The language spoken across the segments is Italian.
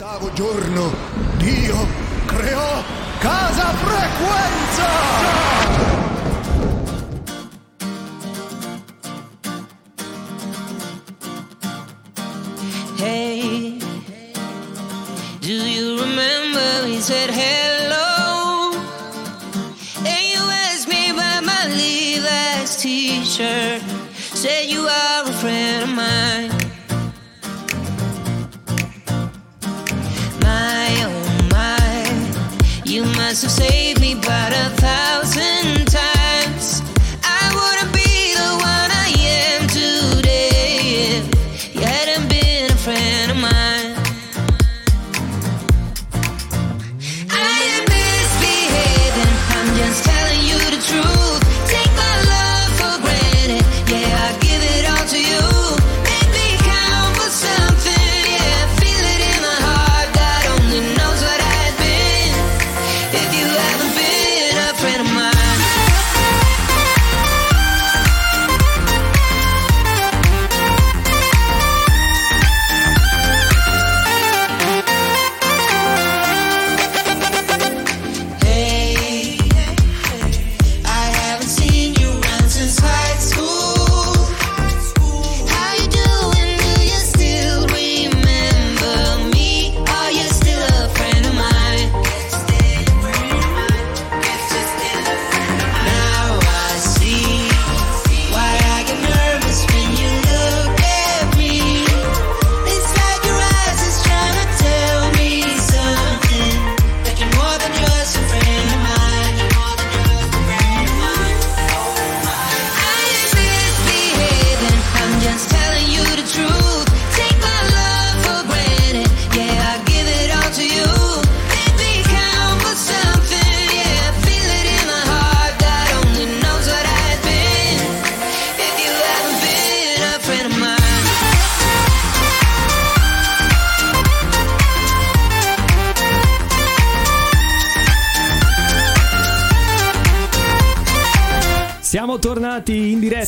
L'ottavo giorno Dio creò Casa Frequenza! Hey, do you remember we said hello? And you asked me about my Levi's t-shirt. Said you are a friend of mine. My, you must have saved me about a thousand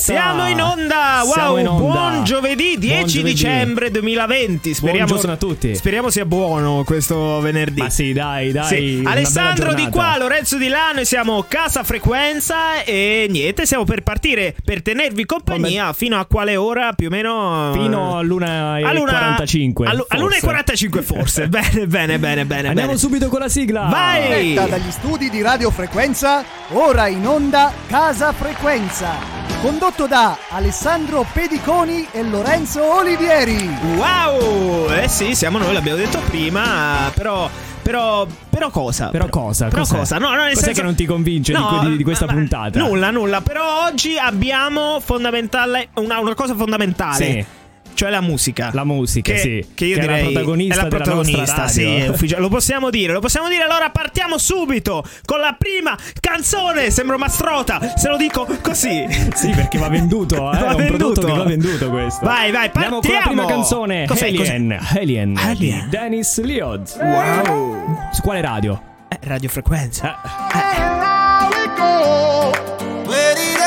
tornati in Siamo! Wow, Siamo buon giovedì 10 Buon giovedì. dicembre 2020. Speriamo, Buongiorno a tutti. Speriamo sia buono questo venerdì. Ma sì, dai, dai. Sì. Alessandro di qua, Lorenzo di là, noi siamo Casa Frequenza e niente, stiamo per partire per tenervi compagnia fino a quale ora più o meno? Fino e 45. allu- all'una e forse. 45 forse. bene, bene, bene, bene. Andiamo bene. subito con la sigla. Vai! Dagli studi di Radio Frequenza, ora in onda Casa Frequenza. Condotto da Alessandro Pediconi e Lorenzo Olivieri. Wow! Eh sì, siamo noi, l'abbiamo detto prima, però... Però, però cosa? Però cosa? Però Cos'è? cosa? No, no, nel Cos'è senso- che non ti convince di que- di, di questa ma- ma- puntata? Nulla, nulla. Però oggi abbiamo fondamentale, una, una cosa fondamentale. Sì. Cioè la musica. La musica, che, sì. Che io Che è la direi protagonista è la della protagonista, nostra sì, Lo possiamo dire, lo possiamo dire. Allora partiamo subito con la prima canzone. Sembro mastrota, se lo dico così. Sì, perché va venduto, eh? Va venduto. va venduto questo. Vai, vai, Andiamo con la partiamo. prima canzone, Cos'è, Alien. Alien. Alien. di Dennis Leod. Wow. Su quale radio? Eh, radiofrequenza. Where did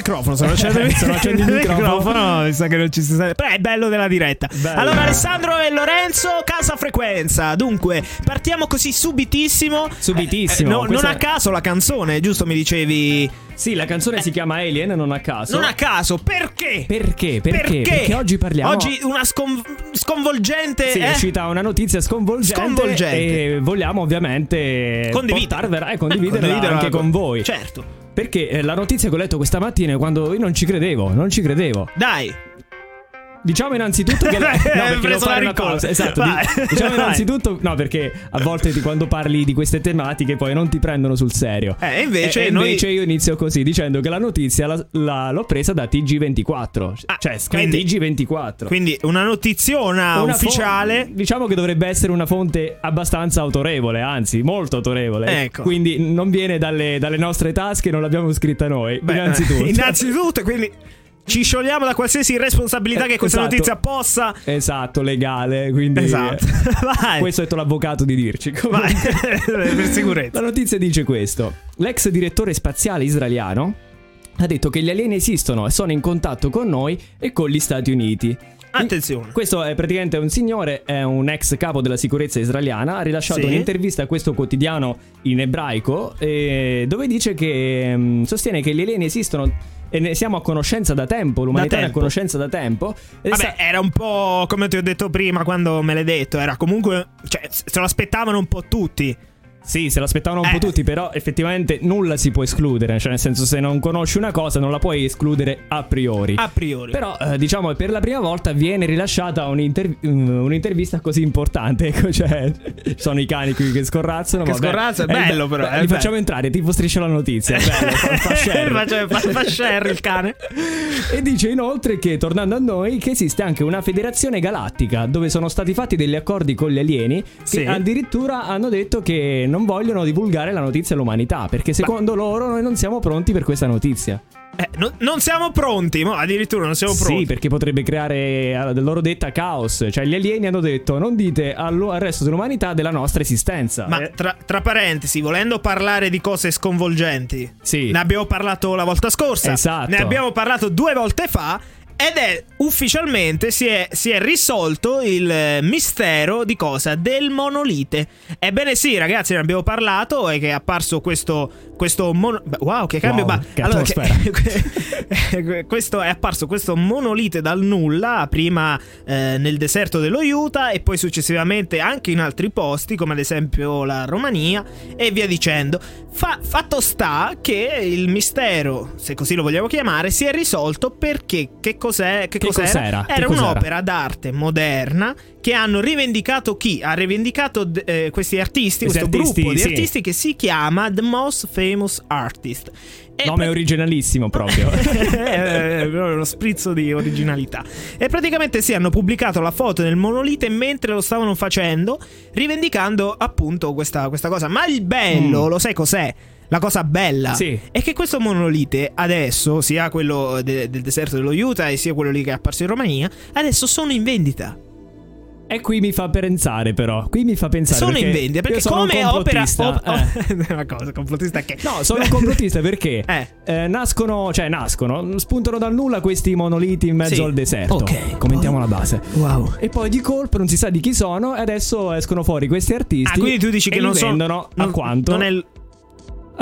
microfono. Se non il accendi il microfono. mi sa che non ci si sente. Però è bello della diretta. Bello. Allora, Alessandro e Lorenzo, casa frequenza. Dunque, partiamo così subitissimo. Subitissimo. Eh, no- non a è- caso la canzone, giusto? Mi dicevi. Sì, la canzone si chiama Alien, non a caso. Non a caso, perché? Perché? Perché? Perché oggi parliamo. Oggi una scon- sconvolgente. Sì, eh? è uscita una notizia sconvolgente, Sconvolgente. e vogliamo ovviamente Condividere. portarvela e condividerla Condividerla anche con voi. Certo. Perché eh, la notizia che ho letto questa mattina è quando io non ci credevo, non ci credevo. Dai. Diciamo innanzitutto che. No, Hai perché devo fare una. Esatto. Vai. di- Diciamo Vai. innanzitutto. No, perché a volte ti- quando parli di queste tematiche poi non ti prendono sul serio. Eh, invece E- e noi- invece io inizio così dicendo che la notizia la- la- l'ho presa da TG24. Ah, cioè, Sky quindi- TG24. Quindi una notiziona Una fo- ufficiale. diciamo che dovrebbe essere una fonte abbastanza autorevole, anzi molto autorevole. Ecco. Quindi non viene dalle, dalle nostre tasche, non l'abbiamo scritta noi. Beh, innanzitutto. innanzitutto, quindi ci sciogliamo da qualsiasi responsabilità che questa Esatto. notizia possa. Esatto, legale. Quindi Esatto. Vai. questo è detto l'avvocato di dirci. Vai. Per La sicurezza. notizia dice questo: l'ex direttore spaziale israeliano ha detto che gli alieni esistono e sono in contatto con noi e con gli Stati Uniti. Attenzione. Questo è praticamente un signore, è un ex capo della sicurezza israeliana, ha rilasciato Sì. un'intervista a questo quotidiano in ebraico eh, dove dice che mm, sostiene che gli alieni esistono e ne siamo a conoscenza da tempo, l'umanità è a conoscenza da tempo. Vabbè, sa- era un po' come ti ho detto prima quando me l'hai detto. Era comunque. Cioè, se lo aspettavano un po' tutti. Sì, se l'aspettavano un po' Eh. tutti, però effettivamente nulla si può escludere, cioè nel senso se non conosci una cosa non la puoi escludere a priori. A priori. Però eh, diciamo che per la prima volta viene rilasciata un'inter- mm, un'intervista così importante, ecco, cioè ci sono i cani qui che scorrazzano. Che vabbè. scorrazza, è Eh, bello però, beh, è li bello. facciamo entrare, tipo striscia la notizia, è bello, fa, share. Fa share il cane. E dice inoltre che, tornando a noi, che esiste anche una federazione galattica dove sono stati fatti degli accordi con gli alieni che Sì. addirittura hanno detto che non vogliono divulgare la notizia all'umanità perché secondo loro noi non siamo pronti per questa notizia. Eh, no- non siamo pronti. mo, addirittura non siamo pronti. Sì, perché potrebbe creare, eh, del loro detta, caos. Cioè gli alieni hanno detto non dite allo- al resto dell'umanità della nostra esistenza. Ma Eh, tra, tra parentesi, volendo parlare di cose sconvolgenti, Sì. ne abbiamo parlato la volta scorsa, Esatto. ne abbiamo parlato due volte fa. Ed è ufficialmente si è, si è risolto il eh, mistero di cosa? Del monolite. Ebbene sì, ragazzi, ne abbiamo parlato e che è apparso questo. questo beh, wow, che cambio! Wow, ma- che allora, atmosfera. questo è apparso questo monolite dal nulla, prima eh, nel deserto dello Utah e poi successivamente anche in altri posti, come ad esempio la Romania e via dicendo. Fa- fatto sta che il mistero, se così lo vogliamo chiamare, si è risolto perché che cos'è? Che, Che cos'era? cos'era? Che Era cos'era? un'opera d'arte moderna che hanno rivendicato chi? Ha rivendicato eh, questi artisti, Questi questo artisti, gruppo di sì. artisti che si chiama The Most Famous Artist. E Nome pra- originalissimo proprio. eh, proprio uno sprizzo di originalità. E praticamente sì, hanno pubblicato la foto del monolite mentre lo stavano facendo, rivendicando appunto questa, questa cosa. Ma il bello, Mm. lo sai cos'è? La cosa bella Sì. è che questo monolite adesso, sia quello de- del deserto dello Utah e sia quello lì che è apparso in Romania, adesso sono in vendita. E qui mi fa pensare, però. Qui mi fa pensare. sono in vendita perché sono come opera op- eh. una cosa complottista che No, sono un complottista perché Eh. eh, nascono, cioè nascono, spuntano dal nulla questi monoliti in mezzo Sì. al deserto. Ok. Commentiamo la base. Wow. E poi di colpo non si sa di chi sono e adesso escono fuori questi artisti. Ah, quindi tu dici che non sono vendono a non- quanto? Non è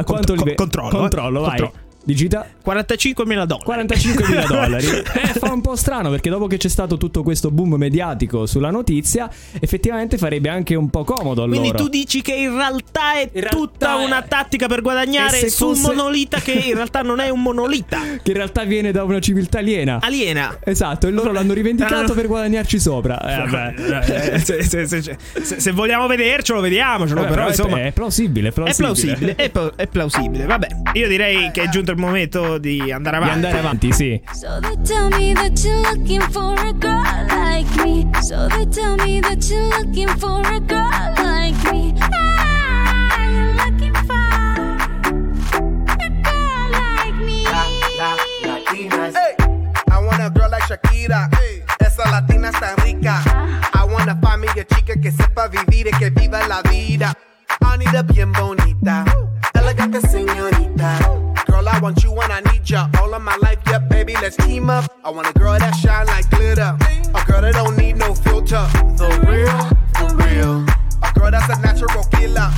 a quanto li co- ve- controllo, eh. Controllo, vai. Controllo. Digita 45.000 dollari. 45.000 dollari. Eh, fa un po' strano perché dopo che c'è stato tutto questo boom mediatico sulla notizia, effettivamente farebbe anche un po' comodo a Quindi tu dici che in realtà è In realtà tutta è- una tattica per guadagnare su un fosse- monolita che in realtà non è un monolita. Che in realtà viene da una civiltà aliena. Aliena. Esatto, e loro l'hanno rivendicato L'hanno- per guadagnarci sopra. Eh, vabbè. Eh, se, se- se- se- vogliamo vedercelo, vediamocelo. Vabbè, però, però insomma. è plausibile, È plausibile. plausibile, è, pla- è plausibile. Vabbè, io direi che è giunto il momento di andare Di avanti. andare avanti, sì. So they tell me that you're looking for a girl like me. So they tell me that you're looking for a girl like me. Ah, looking for a girl like me. Hey, I want a girl like Shakira. Esa latina está rica. I me a chica que sepa vivir y que viva la vida. I need a bien bonita. Teacher. All of my life, yeah, baby, let's team up. I want a girl that shine like glitter. A girl that don't need no filter. The real, the real. A girl that's a natural killer.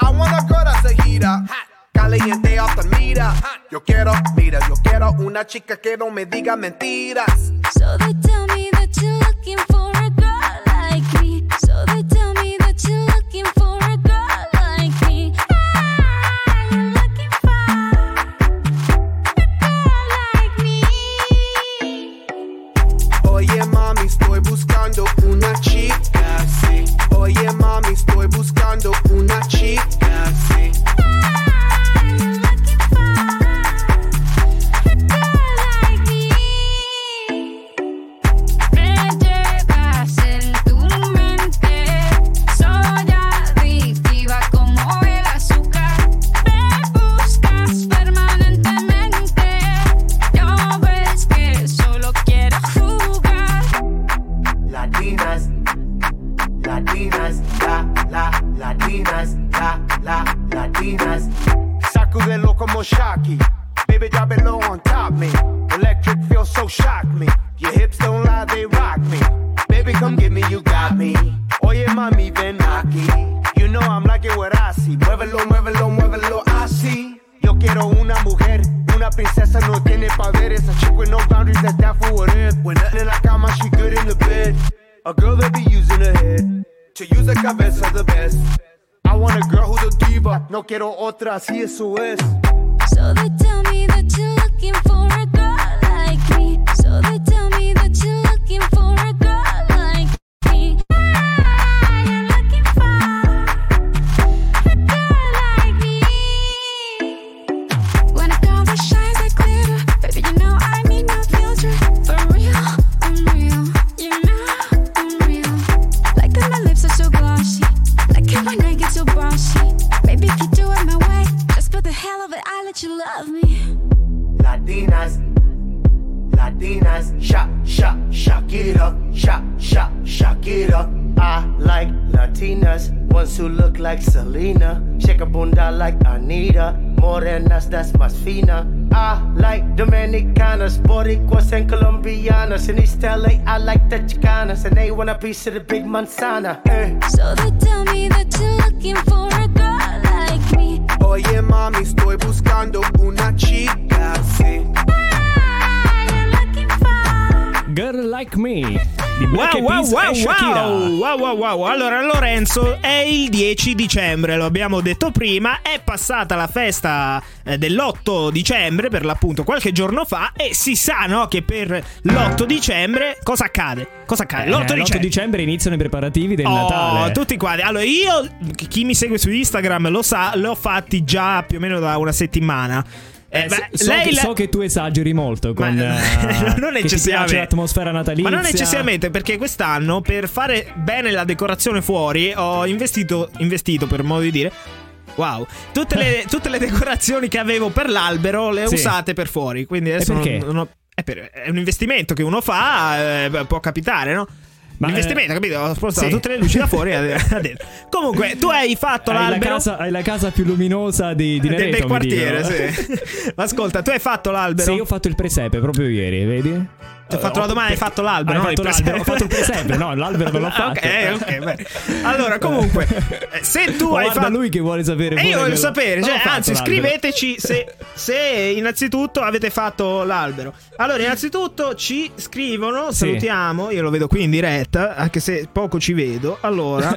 I want a girl that's a heater. Caliente off the mira. Yo quiero, mira, yo quiero una chica que no me diga mentiras. So they tell me that you're looking for Oye mami, estoy buscando una chica, fazia isso Colombianas. In East LA, I like the Chicanas, and they want a piece of the big manzana. Eh. So they tell me that you're looking for a girl like me. Oye mami, estoy buscando una chica, sí. Girl Like Me Wow, wow, wow, wow, wow, wow, wow. Allora, Lorenzo, è il 10 dicembre, lo abbiamo detto prima, è passata la festa eh, dell'8 dicembre, per l'appunto, qualche giorno fa, e si sa, no, che per l'8 dicembre cosa accade? Cosa accade? Eh, L'8 l'8 dicembre. dicembre iniziano i preparativi del Oh, Natale. tutti quanti. Allora, io, chi mi segue su Instagram lo sa, l'ho fatti già più o meno da una settimana. Eh, Eh, beh, so, so lei che, la- so che tu esageri molto con Ma- eh, non che ti necessariamente. l'atmosfera natalizia. Ma non necessariamente perché quest'anno per fare bene la decorazione fuori ho investito, investito per modo di dire. Wow, tutte le, tutte le decorazioni che avevo per l'albero le ho Sì. usate per fuori. Quindi adesso non- non ho- è, per- è un investimento che uno fa, eh, può capitare, no? Ma, L'investimento, eh, capito? Ho spostato sì. tutte le luci da fuori. Comunque, tu hai fatto Hai la, l'albero. casa, hai la casa più luminosa di, di del- Nereto, del mi quartiere, sì. Ascolta, tu hai fatto l'albero. Sì, io ho fatto il presepe proprio ieri, vedi? Ti ho fatto la domanda, hai fatto l'albero, Hai non fatto l'albero, ho fatto il presepe, no, l'albero non l'ho Ah, fatto. Ok, ok, bene. Allora, comunque, eh, se tu hai fatto lui che vuole sapere. E io voglio sapere, cioè, anzi, scriveteci se, se innanzitutto avete fatto l'albero. Allora, innanzitutto ci scrivono, salutiamo, io lo vedo qui in diretta, anche se poco ci vedo. Allora,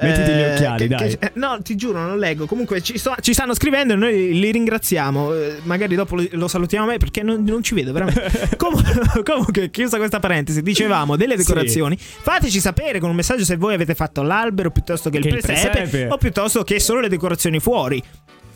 Mettiti gli eh, occhiali, che- dai. che- eh, no, ti giuro, non leggo. Comunque ci, sto- ci stanno scrivendo e noi li ringraziamo. Eh, magari dopo lo, lo salutiamo a me perché non, non ci vedo veramente. Com- comunque, chiusa questa parentesi, dicevamo delle decorazioni. Fateci sapere con un messaggio se voi avete fatto l'albero piuttosto che il, Che il presepe, presepe. o piuttosto che solo le decorazioni fuori.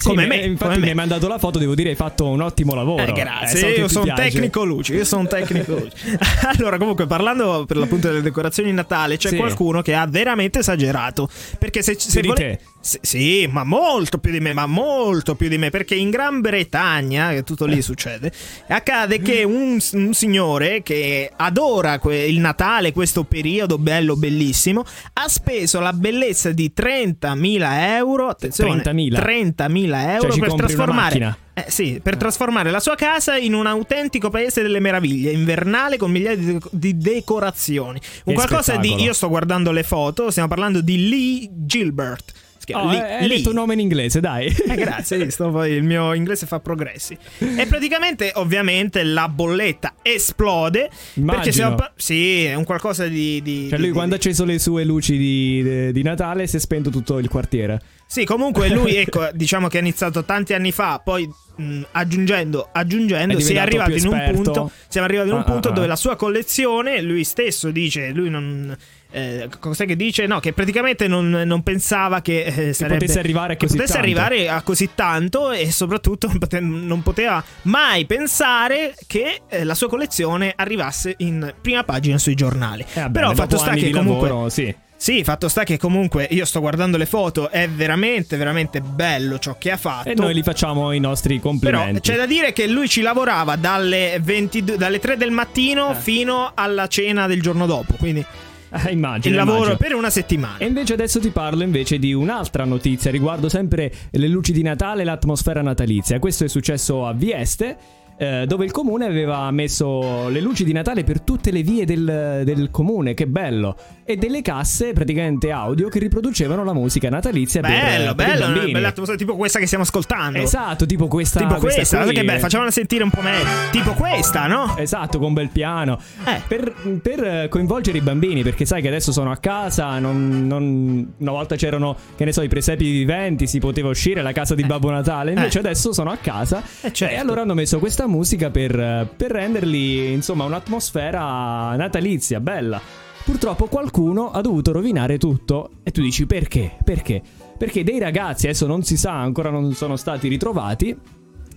Sì, come mi- me, Infatti, come mi me. hai mandato la foto, devo dire, hai fatto un ottimo lavoro. Eh, Eh, grazie, so che io sono piace. tecnico luci, io sono tecnico luci. allora, comunque, parlando per l'appunto delle decorazioni di Natale, c'è Sì. qualcuno che ha veramente esagerato. Perché se, se Più di te. Sì, ma molto più di me, ma molto più di me, perché in Gran Bretagna, che tutto lì succede, accade che un, un signore che adora que- il Natale, questo periodo bello, bellissimo, ha speso la bellezza di 30.000 euro, attenzione, 30.000? 30.000 euro Cioè, ci per trasformare... Eh, sì, per trasformare la sua casa in un autentico paese delle meraviglie, invernale con migliaia di, di decorazioni. Un Che qualcosa di. Io sto guardando le foto, stiamo parlando di Lee Gilbert. Oh, Lee- hai Lee. detto un nome in inglese, dai. Eh, grazie? Poi il mio inglese fa progressi. E praticamente, ovviamente, la bolletta esplode. Perché Immagino. siamo pa- sì, è un qualcosa di. di- Cioè di- lui quando ha di- acceso le sue luci di, di Natale si è spento tutto il quartiere. Sì, comunque lui, ecco, diciamo che ha iniziato tanti anni fa, poi mh, aggiungendo, aggiungendo, si è arrivato in un punto, siamo arrivati in un Ah, punto ah, ah. dove la sua collezione, lui stesso dice, lui non... Eh, cos'è che dice? No, che praticamente non, non pensava che, eh, sarebbe- potesse arrivare a che così potesse tanto. arrivare a così tanto e soprattutto non pote- non poteva mai pensare che eh, la sua collezione arrivasse in prima pagina sui giornali. Eh, Però fatto sta che comunque lavoro, sì. sì, fatto sta che comunque io sto guardando le foto, è veramente, veramente bello ciò che ha fatto. E noi gli facciamo i nostri Però complimenti. c'è da dire che lui ci lavorava dalle, 22 dalle 3 del mattino Eh. fino alla cena del giorno dopo. Quindi Eh, immagino, il lavoro immagino. per una settimana. E invece adesso ti parlo invece di un'altra notizia riguardo sempre le luci di Natale e l'atmosfera natalizia. Questo è successo a Vieste. Eh, dove il comune aveva messo le luci di Natale per tutte le vie del, del comune, che bello! E delle casse praticamente audio che riproducevano la musica natalizia per- Bello, per, i bello, bambini. bella atmosfera, tipo questa che stiamo ascoltando. Esatto, tipo questa. Tipo questa, qui. che bello, facciamola sentire un po' meglio. Tipo questa, no? Esatto, con bel piano. Eh. Per, per, eh, coinvolgere i bambini, perché sai che adesso sono a casa, non, non- una volta c'erano, che ne so, i presepi viventi, si poteva uscire alla casa di Babbo Natale, invece adesso sono a casa. Eh, certo. E allora hanno messo questa musica per, per renderli, insomma, un'atmosfera natalizia, bella. Purtroppo qualcuno ha dovuto rovinare tutto. E tu dici perché? Perché? Perché dei ragazzi, adesso non si sa, ancora non sono stati ritrovati,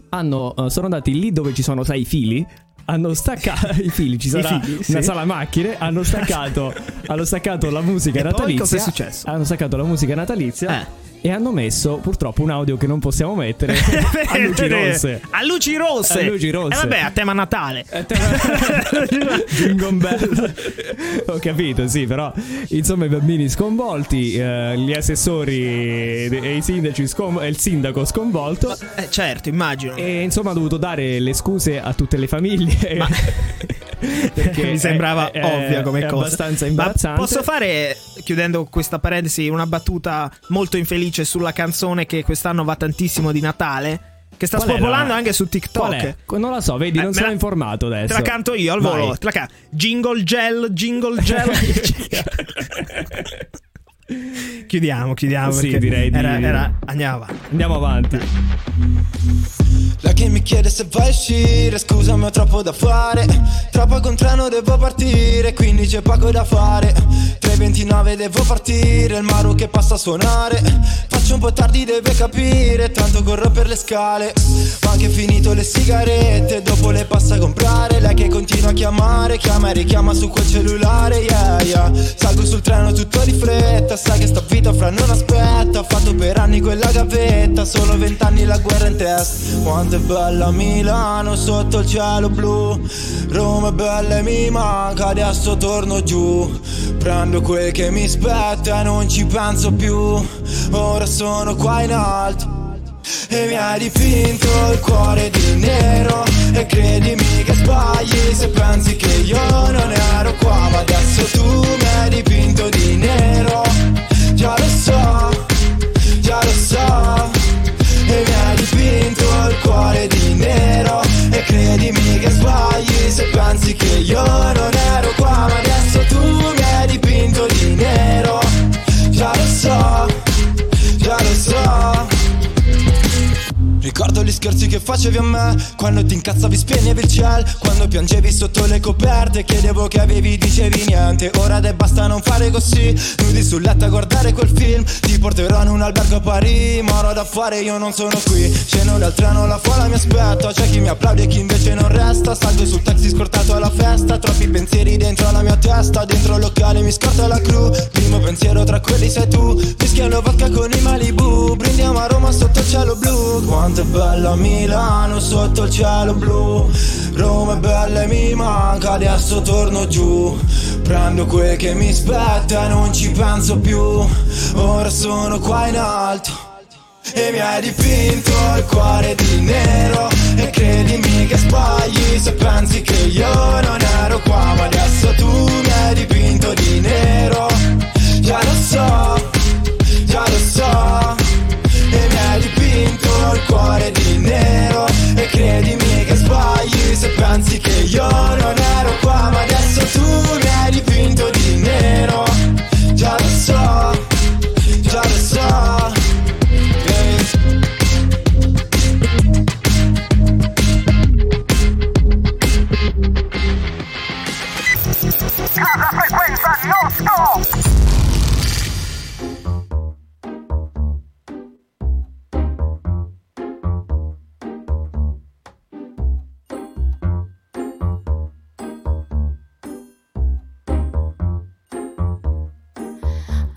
hanno, eh, sono andati lì dove ci sono, sai, i fili. Hanno staccato i fili, ci sarà fili, una sì. sala macchine. Hanno staccato, hanno staccato la musica E poi natalizia. cosa è successo? Hanno staccato la musica natalizia. Eh. E hanno messo purtroppo un audio che non possiamo mettere a luci rosse. A luci rosse. A luci rosse. E vabbè, a tema Natale. Jingle bell. Ho capito, sì, però insomma i bambini sconvolti, eh, gli assessori e i sindaci scon- e il sindaco sconvolto. Eh, certo, immagino. E insomma ha dovuto dare le scuse a tutte le famiglie. Perché mi sembrava è- ovvia come è cosa. abbastanza Ma imbarazzante. posso fare, chiudendo questa parentesi, una battuta molto infelice sulla canzone che quest'anno va tantissimo di Natale? Che sta Qual spopolando la- anche su TikTok. Non la so, vedi, Eh, non sono la- informato adesso. Te la canto io al Vai. volo. Te la can- Jingle gel, jingle gel. chiudiamo, chiudiamo. Sì, direi di- era, era- Andiamo avanti. Andiamo avanti. Che mi chiede se vai a uscire. Scusami ho troppo da fare. Troppo con treno devo partire Quindi c'è poco da fare. 3.29 devo partire Il Maru che passa a suonare. Faccio un po' tardi deve capire Tanto corro per le scale. Ho anche finito le sigarette Dopo le passa a comprare. Lei che continua a chiamare Chiama e richiama su quel cellulare Yeah yeah. Salgo sul treno tutto di fretta Sai che sta vita fra non aspetta. Ho fatto per anni quella gavetta Solo vent'anni la guerra in testa. Quanto è bella Milano sotto il cielo blu. Roma è bella e mi manca Adesso torno giù. Prendo quel che mi spetta e non ci penso più. Ora sono qua in alto e mi hai dipinto il cuore di nero. E credimi che sbagli se pensi che io non ero qua Ma adesso tu mi hai dipinto di nero. Già lo so, già lo so E mi hai dipinto il cuore di nero. E credimi che sbagli se pensi che io non che facevi a me? Quando ti incazzavi spegnevi il ciel. Quando piangevi sotto le coperte Chiedevo che avevi dicevi niente. Ora te basta non fare così. Nudi sul letto a guardare quel film. Ti porterò in un albergo a Parigi. Ma ora da fare io non sono qui. Scendo dal treno la folla mi aspetta. C'è chi mi applaudi e chi invece non resta. Salgo sul taxi scortato alla festa. Troppi pensieri dentro la mia testa. Dentro il locale mi scorta la crew Primo pensiero tra quelli sei tu. Mischiano vodka con i Malibu. Brindiamo a Roma sotto il cielo blu. Quanto è bella Milano sotto il cielo blu. Roma è bella e mi manca Adesso torno giù. Prendo quel che mi spetta e non ci penso più. Ora sono qua in alto. E mi hai dipinto il cuore di nero. E credimi che sbagli se pensi che io non ero qua. Ma adesso tu mi hai dipinto di nero. Già lo so, già lo so il cuore di nero. E credimi che sbagli se pensi che io non ero qua Ma adesso tu mi hai dipinto di nero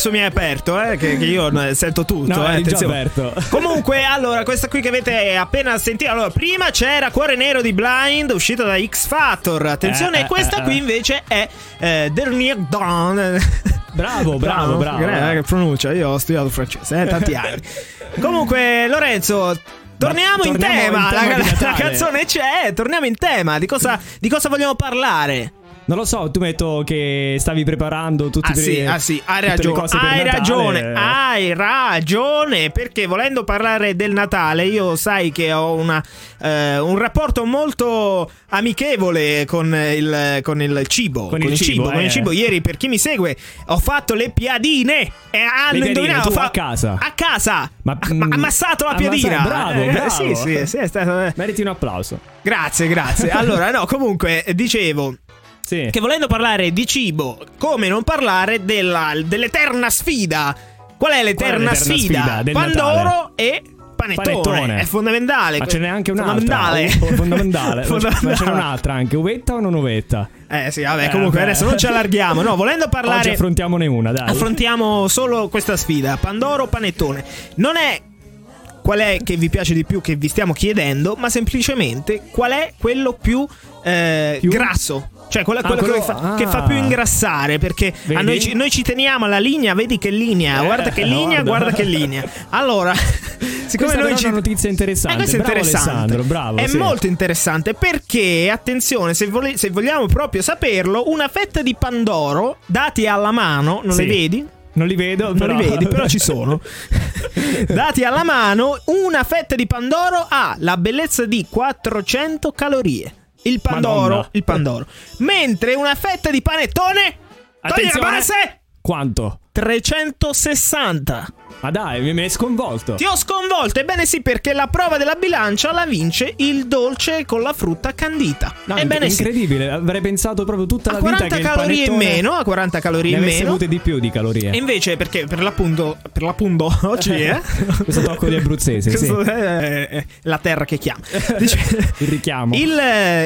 Adesso mi hai aperto, eh, che, che io eh, sento tutto. No, eh, già aperto. Comunque, allora, questa qui che avete appena sentito. Allora, prima c'era Cuore Nero di Blind, uscito da X Factor. Attenzione, Eh, eh, questa eh, qui invece è eh, Dernier Dawn. Bravo, bravo, bravo. Eh, che pronuncia, io ho studiato francese, eh, tanti anni. Comunque, Lorenzo. Torniamo, in torniamo tema, in tema la, la- canzone c'è, torniamo in tema, di cosa, di cosa vogliamo parlare? Non lo so, tu metto che stavi preparando tutti Ah sì, ah sì, hai ragione, hai ragione, hai ragione, perché volendo parlare del Natale, io sai che ho una, eh, un rapporto molto amichevole con il, con il cibo, Con il cibo, con il eh. cibo. Ieri, per chi mi segue, ho fatto le piadine e hanno piadine, indovinato. fa- a casa? A casa, Ma- ma- mm, ammassato la piadina. bravo, Eh, bravo. Sì, sì, sì, è stato... eh. Meriti un applauso. Grazie, grazie. Allora, no, comunque, eh, dicevo... Sì. che volendo parlare di cibo, come non parlare della- dell'eterna sfida? Qual è l'eterna l'eterna sfida? sfida del Pandoro Natale? e panettone. Panettone. È fondamentale. Ma ce n'è anche un'altra. Fondamentale. Oh, fondamentale. Fondamentale. Ma ce n'è un'altra anche, uvetta o non uvetta? Eh sì, vabbè, Eh, comunque vabbè. adesso non ci allarghiamo. No, volendo Oggi parlare affrontiamone una, dai. affrontiamo solo questa sfida, Pandoro o panettone. Non è qual è che vi piace di più che vi stiamo chiedendo, ma semplicemente qual è quello più, eh, Più? grasso. Cioè, quello, Ah, quello quello- che, fa, ah. che fa più ingrassare. Perché noi, ci, noi ci teniamo alla linea. Vedi che linea, Eh, guarda che linea, guarda. guarda che linea. Allora, siccome Questa noi ci. è una notizia interessante. Eh, è Bravo interessante. Bravo. È sì. molto interessante perché, attenzione, se, vole- se vogliamo proprio saperlo, una fetta di Pandoro dati alla mano, non Sì. le vedi? Non li vedo, Non però... li vedi, però ci sono. Dati alla mano, una fetta di Pandoro ha la bellezza di 400 calorie. Il Pandoro, Madonna. il Pandoro. Mentre una fetta di panettone, togli la Attenzione. base, Quanto? 360. Ma dai, mi hai sconvolto. Ti ho sconvolto, ebbene sì, perché la prova della bilancia la vince il dolce con la frutta candita. No, ebbene inc- sì. incredibile, avrei pensato proprio tutta A la vita 40 che calorie in meno, a 40 calorie in meno. avute di più di calorie. E invece, perché per l'appunto, per l'appunto oggi è Questo tocco di abruzzese, sì. È, è la terra che chiama. Dice- Il richiamo. il,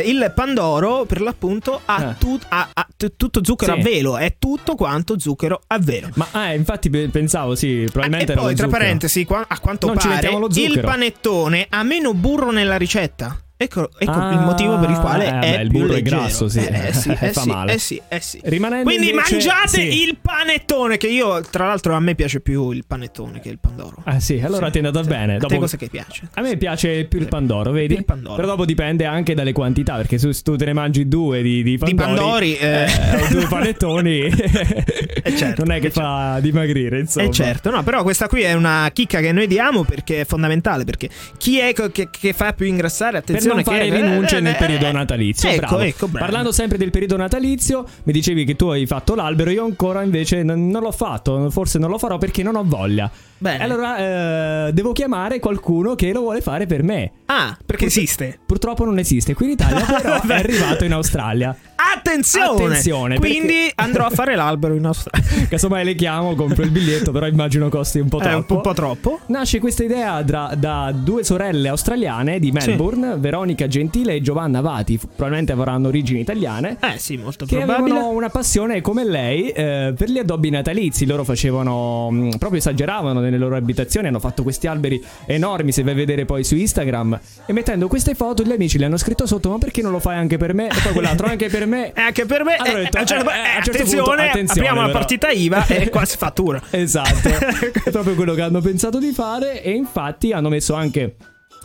il Pandoro, per l'appunto, ha, Ah. tut- ha- ha tutto zucchero Sì. a velo. È tutto quanto zucchero a velo. Ma eh, infatti pe- pensavo, sì, probabilmente e era poi, tra zucchero. parentesi, a quanto Non pare, il panettone ha meno burro nella ricetta. Ecco, ecco Ah, il motivo per il quale eh, è beh, il burro è grasso, sì. Eh, eh sì, eh Fa sì, male. eh sì, eh sì. Quindi invece- mangiate il panettone, che io, tra l'altro, a me piace più il panettone che il pandoro. Ah sì, allora ti è andata Sì. bene. A Dopo- te cosa che piace? A me piace più il pandoro, vedi? Il pandoro. Però dopo dipende anche dalle quantità, perché se tu te ne mangi due di, di pandori, pandori, eh. due panettoni, certo, non è che eh fa dimagrire, insomma. Eh certo, no, però questa qui è una chicca che noi diamo perché è fondamentale, perché chi è che, che fa più ingrassare, attenzione non fare che rinunce eh, nel eh, periodo eh, natalizio. Ecco, bravo. ecco. Parlando sempre del periodo natalizio, mi dicevi che tu hai fatto l'albero, io ancora invece non, non l'ho fatto, forse non lo farò perché non ho voglia. Bene. Allora eh, devo chiamare qualcuno che lo vuole fare per me. Ah, perché esiste. Purtroppo non esiste qui in Italia, però è arrivato in Australia. Attenzione! Attenzione, Quindi perché- andrò a fare l'albero in Australia. Casomai le chiamo, compro il biglietto, però immagino costi un po' È troppo. un po', un po' troppo. Nasce questa idea da, da due sorelle australiane di Melbourne, Veronica Gentile e Giovanna Vati, probabilmente avranno origini italiane. Eh sì, molto Che probabile. avevano una passione come lei eh, per gli addobbi natalizi. Loro facevano, mh, proprio esageravano nelle loro abitazioni. Hanno fatto questi alberi enormi. Se vai a vedere poi su Instagram. E mettendo queste foto, gli amici le hanno scritto sotto: Ma perché non lo fai anche per me? E poi quell'altro anche per me. E anche per me, Allora eh, detto, un certo eh, eh, un certo attenzione, punto, attenzione, apriamo la partita IVA e qua si fattura. Esatto, è proprio quello che hanno pensato di fare e infatti hanno messo anche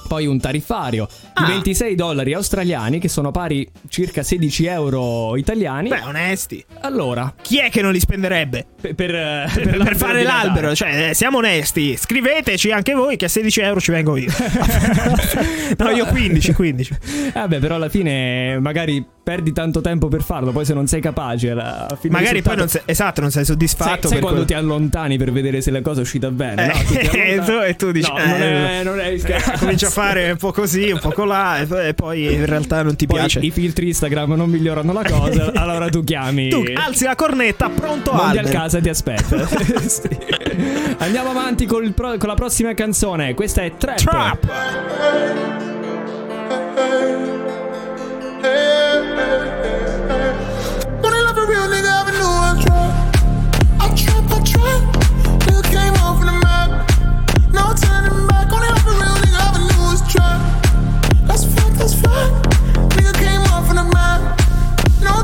poi un tariffario di Ah. 26 dollari australiani che sono pari circa 16 euro italiani. Beh, onesti. allora, Chi è che non li spenderebbe? per, per, eh, Per, l'albero fare l'albero, cioè, eh, siamo onesti. Scriveteci anche voi che a 16 euro ci vengo io. no, io 15, 15. Eh, Vabbè, però alla fine magari perdi tanto tempo per farlo, poi se non sei capace alla fine Magari risultato- poi non sei, esatto, non sei Sai, soddisfatto. sai per quando quello- ti allontani per vedere se la cosa è uscita bene, no? Eh, Tu ti e tu- e tu dici, No, eh, non è, non è Eh, cominci a fare un po' così, un po' colà e poi- e poi in realtà non ti Poi piace. i filtri Instagram non migliorano la cosa, allora tu chiami Tu alzi la cornetta, pronto Mondial albero. casa ti aspetta. Sì. Andiamo avanti col pro- con la prossima canzone. Questa è Trap. Trap. Only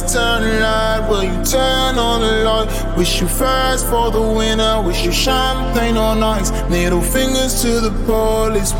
the turn light. Will you turn on the light? Wish you fast for the winner. Wish you champagne on ice. Middle fingers to the police.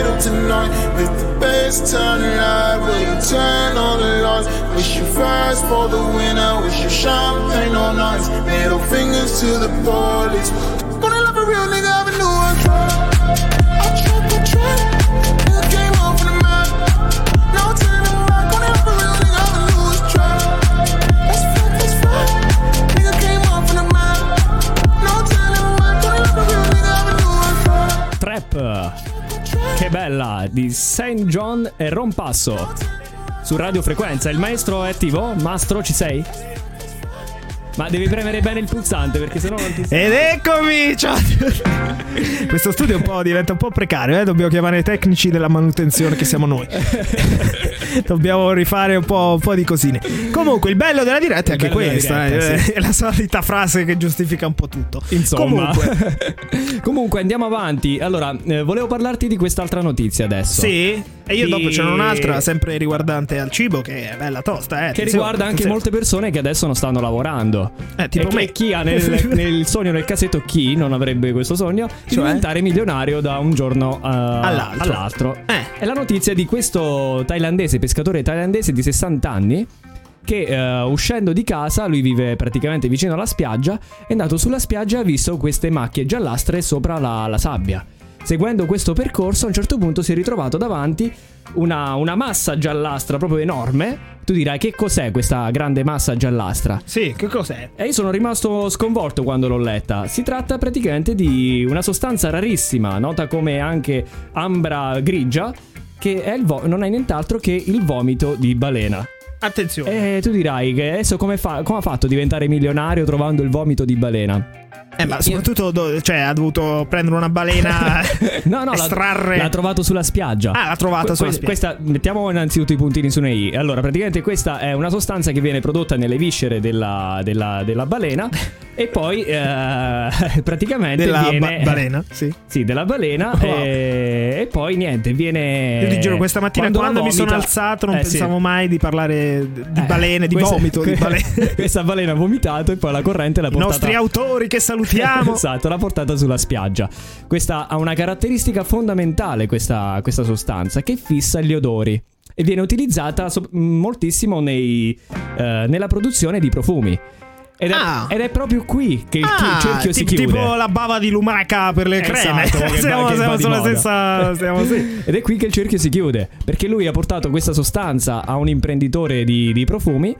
Middle tonight with the best turn light, will you turn on the lights? Wish you fast for the winner. Wish you champagne on ice. Middle fingers to the police. Gonna love a real nigga, bella di Saint John e Rompasso. Su Radio Frequenza. Il maestro è attivo? Mastro, ci sei? Ma devi premere bene il pulsante perché sennò non ti Ed eccomi! Ciao! Questo studio un po' diventa un po' precario, eh? Dobbiamo chiamare i tecnici della manutenzione che siamo noi. Dobbiamo rifare un po', un po' di cosine. Comunque, il bello della diretta è Il anche bello della questa. diretta, eh, sì. È la solita frase che giustifica un po' tutto. Insomma. Comunque, Comunque andiamo avanti. Allora, eh, volevo parlarti di quest'altra notizia adesso. sì. E io Di- dopo c'è un'altra, sempre riguardante al cibo, che è bella tosta, eh. Che riguarda anche molte persone che adesso non stanno lavorando. Eh, tipo e me. chi ha nel, nel sogno nel cassetto, chi non avrebbe questo sogno, Cioè? diventare milionario da un giorno eh, All'altro. all'altro. Eh. È la notizia di questo thailandese, pescatore thailandese di 60 anni. Che eh, uscendo di casa, lui vive praticamente vicino alla spiaggia, è andato sulla spiaggia e ha visto queste macchie giallastre sopra la, la sabbia. Seguendo questo percorso, a un certo punto si è ritrovato davanti una, una massa giallastra proprio enorme. Tu dirai che cos'è questa grande massa giallastra? Sì, che cos'è? E io sono rimasto sconvolto quando l'ho letta. Si tratta praticamente di una sostanza rarissima, nota come anche ambra grigia, che è il vo- non è nient'altro che il vomito di balena. Attenzione. E tu dirai che adesso come, fa- come ha fatto a diventare milionario trovando il vomito di balena? Eh, ma soprattutto, do- cioè, ha dovuto prendere una balena, No, no, l'ha- estrarre. l'ha, trovato sulla spiaggia. Ah, l'ha trovata Que- sulla spiaggia. Questa, mettiamo innanzitutto i puntini su nei. Allora, praticamente questa è una sostanza che viene prodotta nelle viscere della, della- della balena e poi eh, praticamente della viene... ba- balena, sì. Sì, della balena Wow. e, e poi niente, viene... Io ti giuro, questa mattina quando, la mi sono vomita- alzato non Eh, sì. pensavo mai di parlare di Eh, balene, di questa- vomito, di balene. Questa balena ha vomitato e poi la corrente l'ha I portata... nostri autori che salutiamo. esatto, l'ha portata sulla spiaggia. Questa ha una caratteristica fondamentale, questa, questa sostanza, che fissa gli odori. E viene utilizzata so- moltissimo nei, eh, nella produzione di profumi. Ed è, Ah. ed è proprio qui che il, Ah, cerchio si tipo, chiude. tipo la bava di lumaca per le creme. Esatto, siamo siamo sulla moda. stessa. Siamo sì. Ed è qui che il cerchio si chiude. Perché lui ha portato questa sostanza a un imprenditore di, di profumi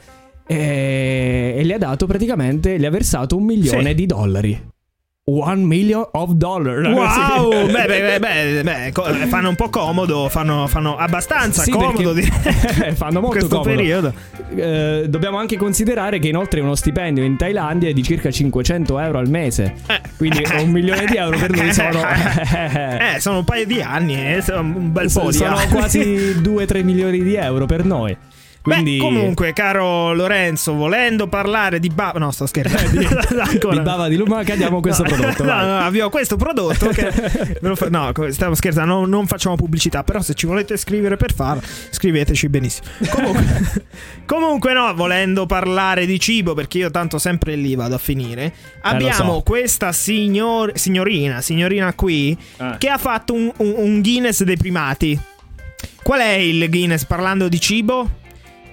e, e gli ha dato praticamente, gli ha versato un milione Sì. di dollari. One million of dollars. Wow, beh, beh, beh, beh, fanno un po' comodo, fanno, fanno abbastanza Sì, comodo di fanno molto questo comodo. periodo. Eh, dobbiamo anche considerare che inoltre uno stipendio in Thailandia è di circa 500 euro al mese. Eh. Quindi un milione di euro per lui sono. Eh, sono un paio di anni, eh, sono un bel po' di sono anni. quasi 2-3 milioni di euro per noi. Quindi. Beh, comunque, caro Lorenzo, volendo parlare di bava. No, sto scherzando. Ancora. Di bava di lumaca diamo questo No, prodotto. No, no, abbiamo questo prodotto che no, stavo scherzando, non, non facciamo pubblicità, però se ci volete scrivere per farlo, scriveteci benissimo. Comunque, comunque no, volendo parlare di cibo, perché io tanto sempre lì vado a finire, abbiamo so. questa signor- signorina, signorina qui, Eh. che ha fatto un, un- un Guinness dei primati. Qual è il Guinness parlando di cibo?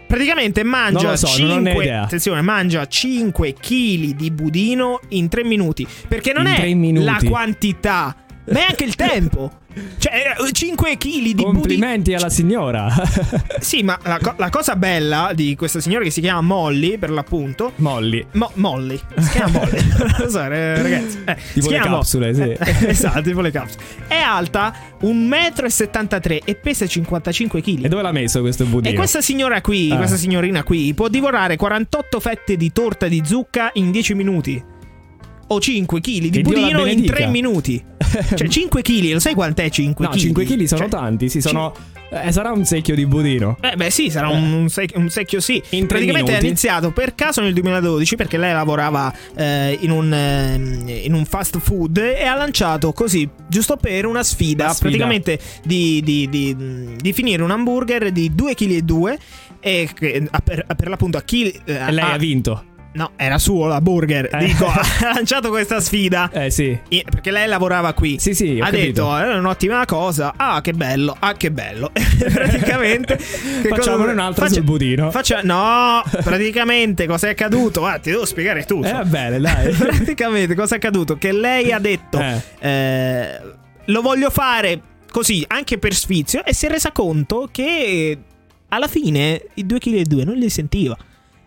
Praticamente mangia so, non ho ne 5 idea. attenzione, mangia 5 kg di budino in tre minuti. Perché non In è la quantità Ma è anche il tempo. Cioè, 5 kg di. Complimenti alla signora. Sì, ma la, co- la cosa bella di questa signora che si chiama Molly, per l'appunto. Molly. Mo- Molly. Si chiama Molly. Lo so, eh, ragazzi. Eh, Tipo si le chiama Mo- capsule, sì. Eh, esatto, tipo le capsule. È alta 1,73 m e pesa 55 kg. E dove l'ha messo questo budino? E questa signora qui, Eh. questa signorina qui, può divorare 48 fette di torta di zucca in 10 minuti. O 5 kg di Che budino in benedica. 3 minuti. Cioè 5 kg, lo sai quant'è 5 kg? No, 5 kg sono Cioè, tanti, sì, sono... eh, sarà un secchio di budino. eh, beh, sì, sarà un, un sec- un secchio, sì. In Praticamente minuti. ha iniziato per caso nel 2012 perché lei lavorava eh, in, un, eh, in un fast food e ha lanciato così, giusto per una sfida, Una sfida. praticamente di, di- di- di finire un hamburger di 2,2 kg e per, per l'appunto a chi... eh, lei ha vinto. No, era suo la burger. Eh. Dico, ha lanciato questa sfida. Eh sì. Perché lei lavorava qui. Sì, sì, ha capito. detto, è un'ottima cosa. Ah, che bello. Ah, che bello. praticamente. che Facciamone cosa- un'altra sul budino. Faccia... No, praticamente cosa è accaduto? Ah, ti devo spiegare tu. Eh, bene, dai. praticamente cosa è accaduto? Che lei ha detto, Eh. eh, lo voglio fare così, anche per sfizio, e si è resa conto che alla fine i 2,2 kg non li sentiva.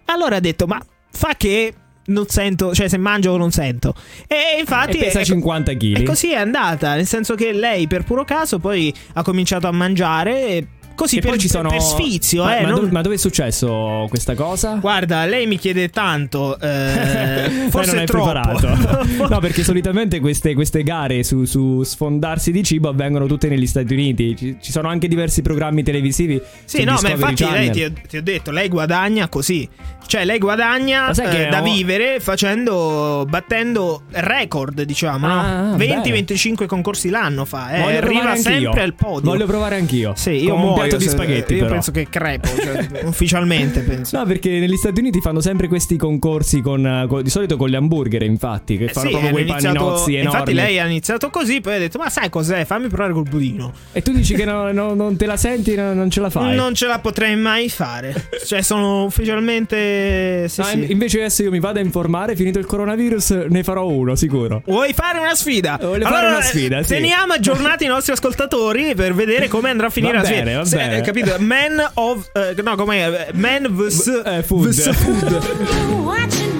Allora ha detto, ma fa che non sento, cioè se mangio non sento. E infatti... E pesa è- 50 kg. e così è andata, nel senso che lei per puro caso poi ha cominciato a mangiare così E per, poi ci sono... per sfizio, ma, eh. ma non- dove, ma dove è successo questa cosa? Guarda, lei mi chiede tanto, eh, Lei forse non è troppo. preparato. no, perché solitamente queste, queste gare su, su sfondarsi di cibo avvengono tutte negli Stati Uniti. Ci, ci sono anche diversi programmi televisivi. Sì, no, ma Discovery infatti lei Channel. ti, ti ho detto, lei guadagna così. Cioè, lei guadagna Ma eh, da ho- vivere facendo, battendo record, diciamo, Ah, no? bene. 20-25 concorsi l'anno fa, eh. Voglio Arriva sempre al podio. Voglio provare anch'io. Sì, io muoio piatto di spaghetti. Io però. penso che crepo, cioè, ufficialmente penso. No, perché negli Stati Uniti fanno sempre questi concorsi con, con- di solito con gli hamburger, infatti, che Eh fanno sì, proprio quei iniziato- paninozzi enormi. Infatti lei ha iniziato così, poi ha detto, ma sai cos'è? Fammi provare col budino. E tu dici che no- no- non te la senti, no- non ce la fai. Non ce la potrei mai fare. Cioè, sono ufficialmente... Sì, Ah, sì. Invece adesso io mi vado a informare, finito il coronavirus, ne farò uno, sicuro. Vuoi fare una sfida? Voglio fare una sfida, sì. Teniamo aggiornati i nostri ascoltatori per vedere come andrà a finire Va la sfida. bene, va Se- bene. eh, capito? Man of. eh, no, come Man vs. Eh, food. vs food.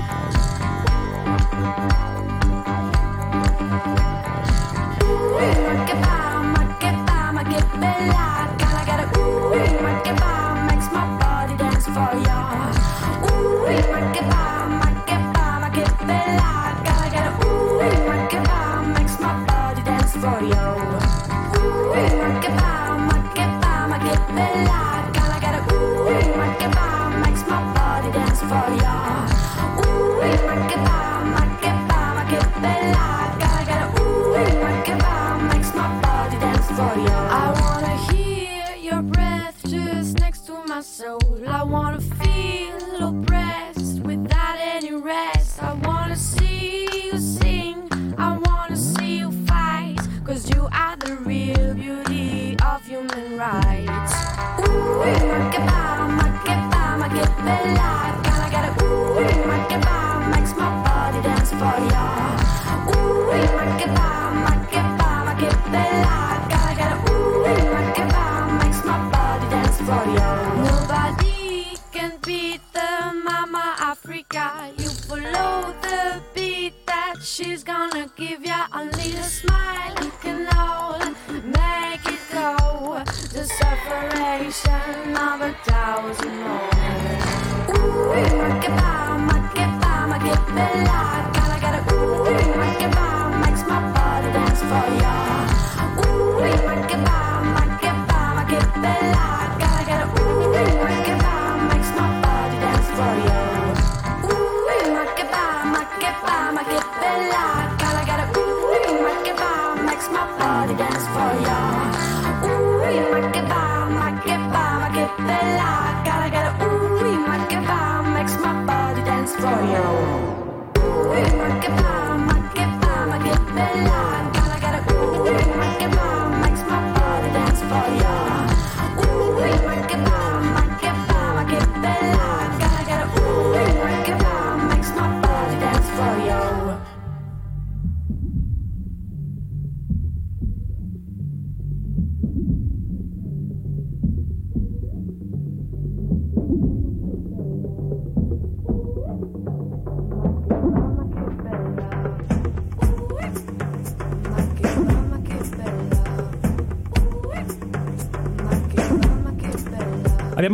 Africa. You follow the beat that she's gonna give ya. Only a smile you can all make it go. The separation of a thousand more. Ooh, ma che va, ma che va, ma che bella. Gotta it. For ya. Ooh, ma che va, ma che va, ma che bella. Gotta get it. Ooh, ma che va, makes my body dance for ya. Ooh, ma che va, ma che va, ma che bella.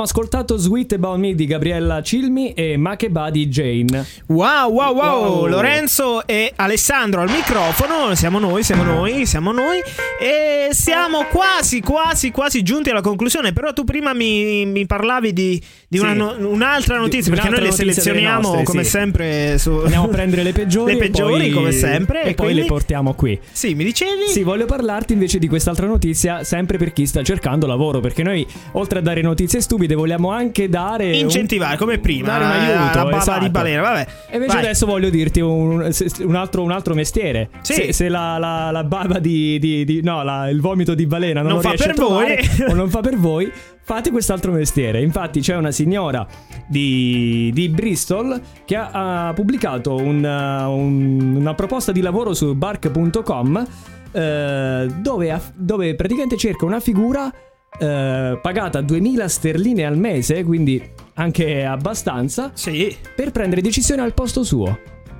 Ascoltato Sweet About Me di Gabriella Cilmi e Makeba di Jane. Wow, wow, wow, Wow. Lorenzo e Alessandro al microfono, siamo noi, siamo noi, siamo noi e siamo quasi, quasi, quasi giunti alla conclusione, però tu prima mi, mi parlavi di, di Sì. una no- un'altra notizia, Di- perché noi le un'altra notizia delle selezioniamo nostre, come sì. sempre su... Andiamo a prendere le peggiori, Le peggiori, poi- come sempre, e e poi quindi- le portiamo qui. Sì, mi dicevi? Sì, voglio parlarti invece di quest'altra notizia, sempre per chi sta cercando lavoro, perché noi oltre a dare notizie stupide vogliamo anche dare un- Incentivare, come prima, dare un la- aiuto, la bava esatto. di balena, vabbè. E invece Vai. adesso voglio dirti un, un altro, un altro mestiere. Sì. Se, se la, la- la bava di, di- di- no, la- il vomito di balena non, Non lo fa per trovare, voi. o non fa per voi, fate quest'altro mestiere. Infatti c'è una signora di, di Bristol che ha, ha pubblicato un, uh, un- una proposta di lavoro su bark.com eh, dove, dove praticamente cerca una figura eh, pagata 2000 sterline al mese, quindi anche abbastanza, Sì. per prendere decisioni al posto suo.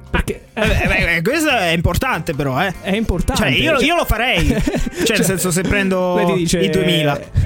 Perché Eh, beh, beh, questo è importante però, eh. è importante. Cioè, io, io lo farei. Cioè, nel senso, se prendo dice- i 2000.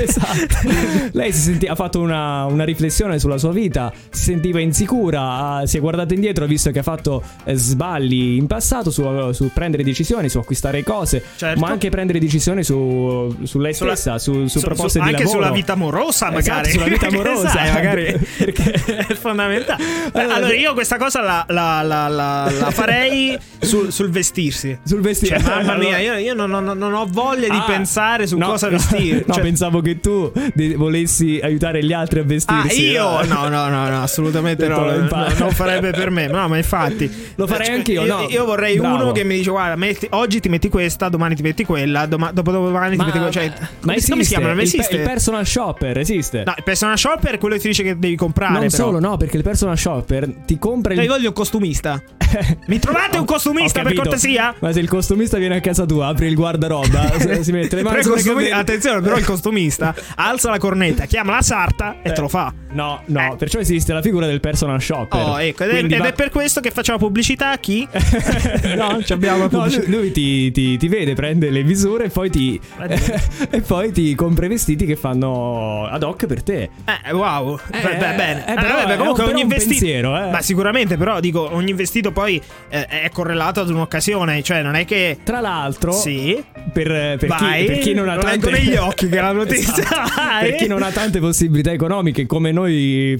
esatto. Lei si senti- ha fatto una, una riflessione sulla sua vita, si sentiva insicura, ha- si è guardata indietro, ha visto che ha fatto eh, sbagli in passato su, su prendere decisioni, su acquistare cose, Certo. ma anche prendere decisioni su, su lei Sulla- stessa, su, su proposte di anche lavoro. sulla vita amorosa, magari. Esatto, sulla vita amorosa. Sai, magari. Perché- è fondamentale. Eh, Allora, io questa cosa la, la- la- la- la farei sul, sul vestirsi. Sul vestire. Cioè, mamma mia, io, io non, non- non ho voglia di Ah, pensare su no, cosa vestire. No, Cioè- pensavo che tu volessi aiutare gli altri a Ah, vestirsi. io? No, no, no, no, assolutamente no. No, Non farebbe per me. No, ma infatti. Lo farei Cioè, anch'io, Io, no. io vorrei Bravo. uno che mi dice: Guarda, metti- oggi ti metti questa, domani ti metti quella, doma- dopodomani ti metti quella. Cioè, ma esiste, come si chiama? Non il, esiste. il personal shopper esiste. No, il personal shopper è quello che ti dice che devi comprare. non però. solo, no, perché il personal shopper ti compra il Io voglio un costumista. Mi trovate un costumista per cortesia? Ma se il costumista viene a casa tua, apri il guardaroba, si mette le mani costumi- Attenzione, però il costumista alza la cornetta, chiama la sarta e te lo fa. No, no, perciò esiste la figura del personal shopper. Oh, ecco, ed, ed va- è per questo che facciamo pubblicità a chi? no, ci abbiamo la no, pubblicità. lui, ti, ti- ti vede, prende le misure e poi ti, e poi ti compra i vestiti che fanno ad hoc per te. Eh, wow. Eh, Beh, beh, bene. eh, Eh, però vabbè, è comunque ogni vestito. pensiero, eh. Ma sicuramente, però, dico, ogni vestito poi eh, è correlato ad un'occasione. Cioè, non è che. Tra l'altro, Sì. per, per Vai, chi, per chi non ha lo tante leggo negli occhi che la notizia. Esatto. Per chi non ha tante possibilità economiche come noi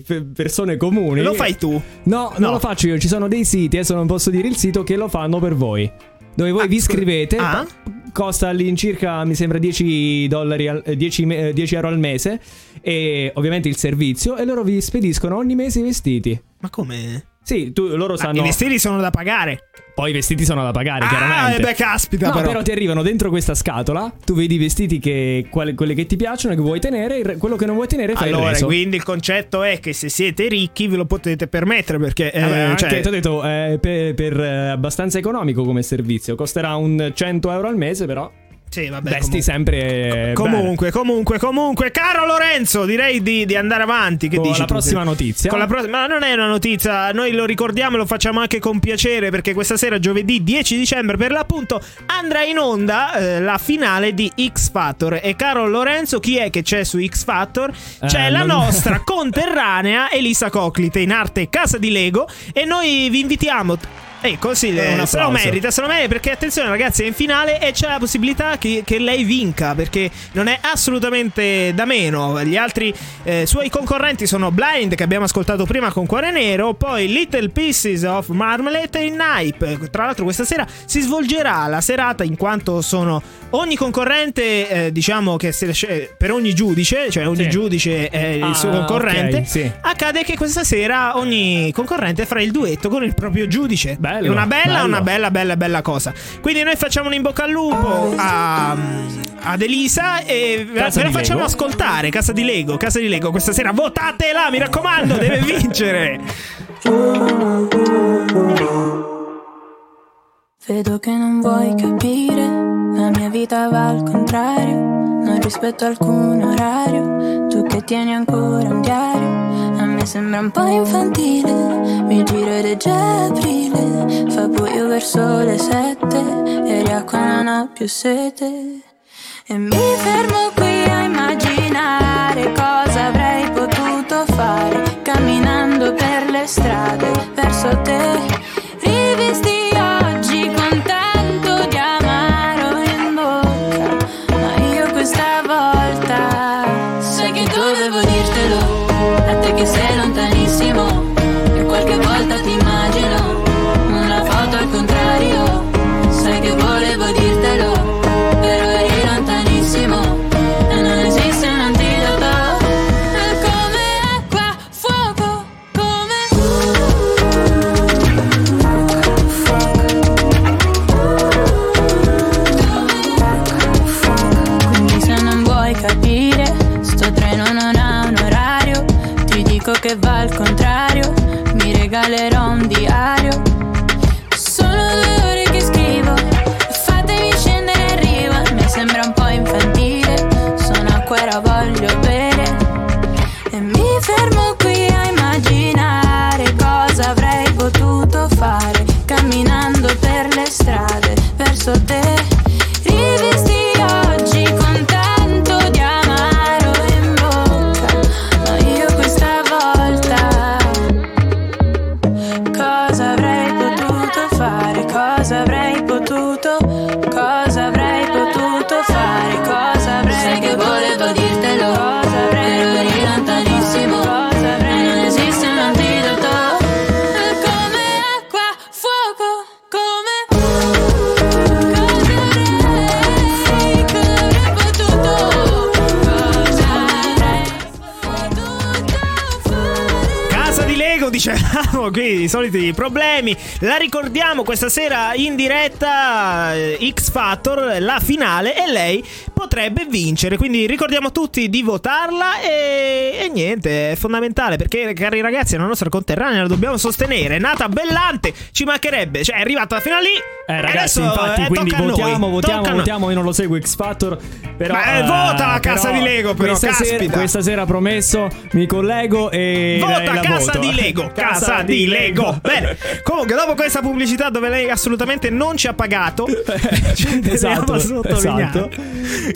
pe- persone comuni. Lo fai tu. No, No. non lo faccio io, ci sono dei siti, adesso non posso dire il sito che lo fanno per voi. dove voi Ah, vi iscrivete. Ah? Costa all'incirca, mi sembra, 10, dollari al- eh, 10, me- eh, 10 euro al mese. E ovviamente il servizio. E loro vi spediscono ogni mese i vestiti. Ma come? Sì, tu, loro Ah, sanno. I vestiti sono da pagare. Poi i vestiti sono da pagare, Ah, chiaramente. eh beh, caspita, No, però. però. ti arrivano dentro questa scatola. Tu vedi i vestiti che, quelli che ti piacciono, che vuoi tenere. il re- quello che non vuoi tenere, fai il Allora, reso. quindi il concetto è che se siete ricchi ve lo potete permettere perché eh, Vabbè, anche, cioè, ti ho detto, è per, per, eh, abbastanza economico come servizio. Costerà un 100 euro al mese, però. Sì, vabbè, vesti comunque. sempre. eh, Comunque, comunque, comunque, caro Lorenzo, direi di, di andare avanti. Che Con dici la tu? prossima notizia. Con la pro- ma non è una notizia, noi lo ricordiamo e lo facciamo anche con piacere perché questa sera, giovedì 10 dicembre, per l'appunto, andrà in onda eh, la finale di X Factor. E caro Lorenzo, chi è che c'è su X Factor? C'è Eh, la non- nostra conterranea Elisa Coclite in arte Casa di Lego e noi vi invitiamo. Ecco, sì, Un eh, se lo merita, se lo merita perché attenzione ragazzi è in finale e c'è la possibilità che, che lei vinca perché non è assolutamente da meno. Gli altri eh, suoi concorrenti sono Blind che abbiamo ascoltato prima con Cuore Nero, poi Little Pieces of Marmalade e Nipe. Tra l'altro questa sera si svolgerà la serata in quanto sono ogni concorrente, eh, diciamo che per ogni giudice, cioè ogni Sì. giudice è il Ah, suo concorrente, ok, sì. accade che questa sera ogni concorrente farà il duetto con il proprio giudice. Bello, È una bella, bello. una bella, bella, bella cosa. Quindi noi facciamo un in bocca al lupo a, ad Elisa e ve, Casa ve la facciamo Lego. ascoltare. Casa di Lego, Casa di Lego. Questa sera votatela, mi raccomando, deve vincere. Vedo che non vuoi capire, la mia vita va al contrario, non rispetto alcun orario, tu che tieni ancora un diario, sembra un po' infantile, mi giro ed è già aprile, fa buio verso le sette, eri acqua non ho più sete, e mi fermo qui a immaginare cosa avrei potuto fare, camminando per le strade dicevamo, qui i soliti problemi. La ricordiamo questa sera in diretta eh, X Factor, la finale, e lei potrebbe vincere. Quindi ricordiamo tutti di votarla e, e niente, è fondamentale perché, cari ragazzi, è la nostra conterranea, la dobbiamo sostenere. È nata bellante, ci mancherebbe, cioè è arrivata fino a lì. Eh, ragazzi, adesso, infatti, eh, quindi votiamo, votiamo, tocca votiamo. Io non lo seguo X Factor. Però, Ma, eh, eh, vota la casa però di Lego, però, Questa sera, questa sera promesso, mi collego e. Vota la casa voto. di Lego, casa, di Lego. Bene. Comunque, dopo questa pubblicità dove lei assolutamente non ci ha pagato, esatto, esatto.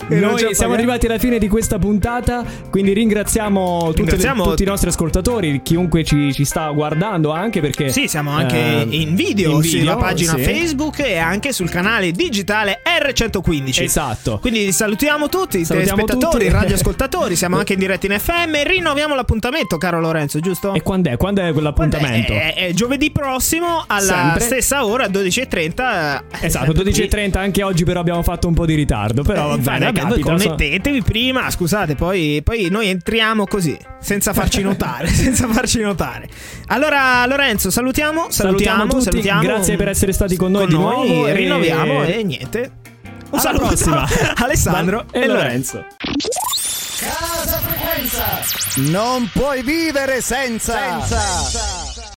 Noi siamo arrivati alla fine di questa puntata, quindi ringraziamo, tutte le- Ringraziamo- tutti i nostri ascoltatori, chiunque ci, ci sta guardando anche perché... Sì, siamo anche eh, in video in sulla video, pagina sì. Facebook e anche sul canale digitale R115. Esatto. Quindi salutiamo tutti i Salutiamo telespettatori, tutti. i radioascoltatori, siamo anche in diretta in FM e rinnoviamo l'appuntamento, caro Lorenzo, giusto? E quando è? Quando è quell'appuntamento? È, è giovedì prossimo alla Sempre. stessa ora, 12.30. eh, Esatto, sempre 12.30 anche oggi però abbiamo fatto un po' di ritardo, però va Eh, infatti, bene, vabbè, voi capita, so- connettetevi prima, scusate, poi, poi noi entriamo così, senza farci notare, senza farci notare. Allora, Lorenzo, salutiamo, Salutiamo salutiamo, tutti, salutiamo. grazie per essere stati con noi di nuovo e- rinnoviamo e niente. Un Alla saluto prossima. Alessandro e Lorenzo. Non puoi vivere senza. senza.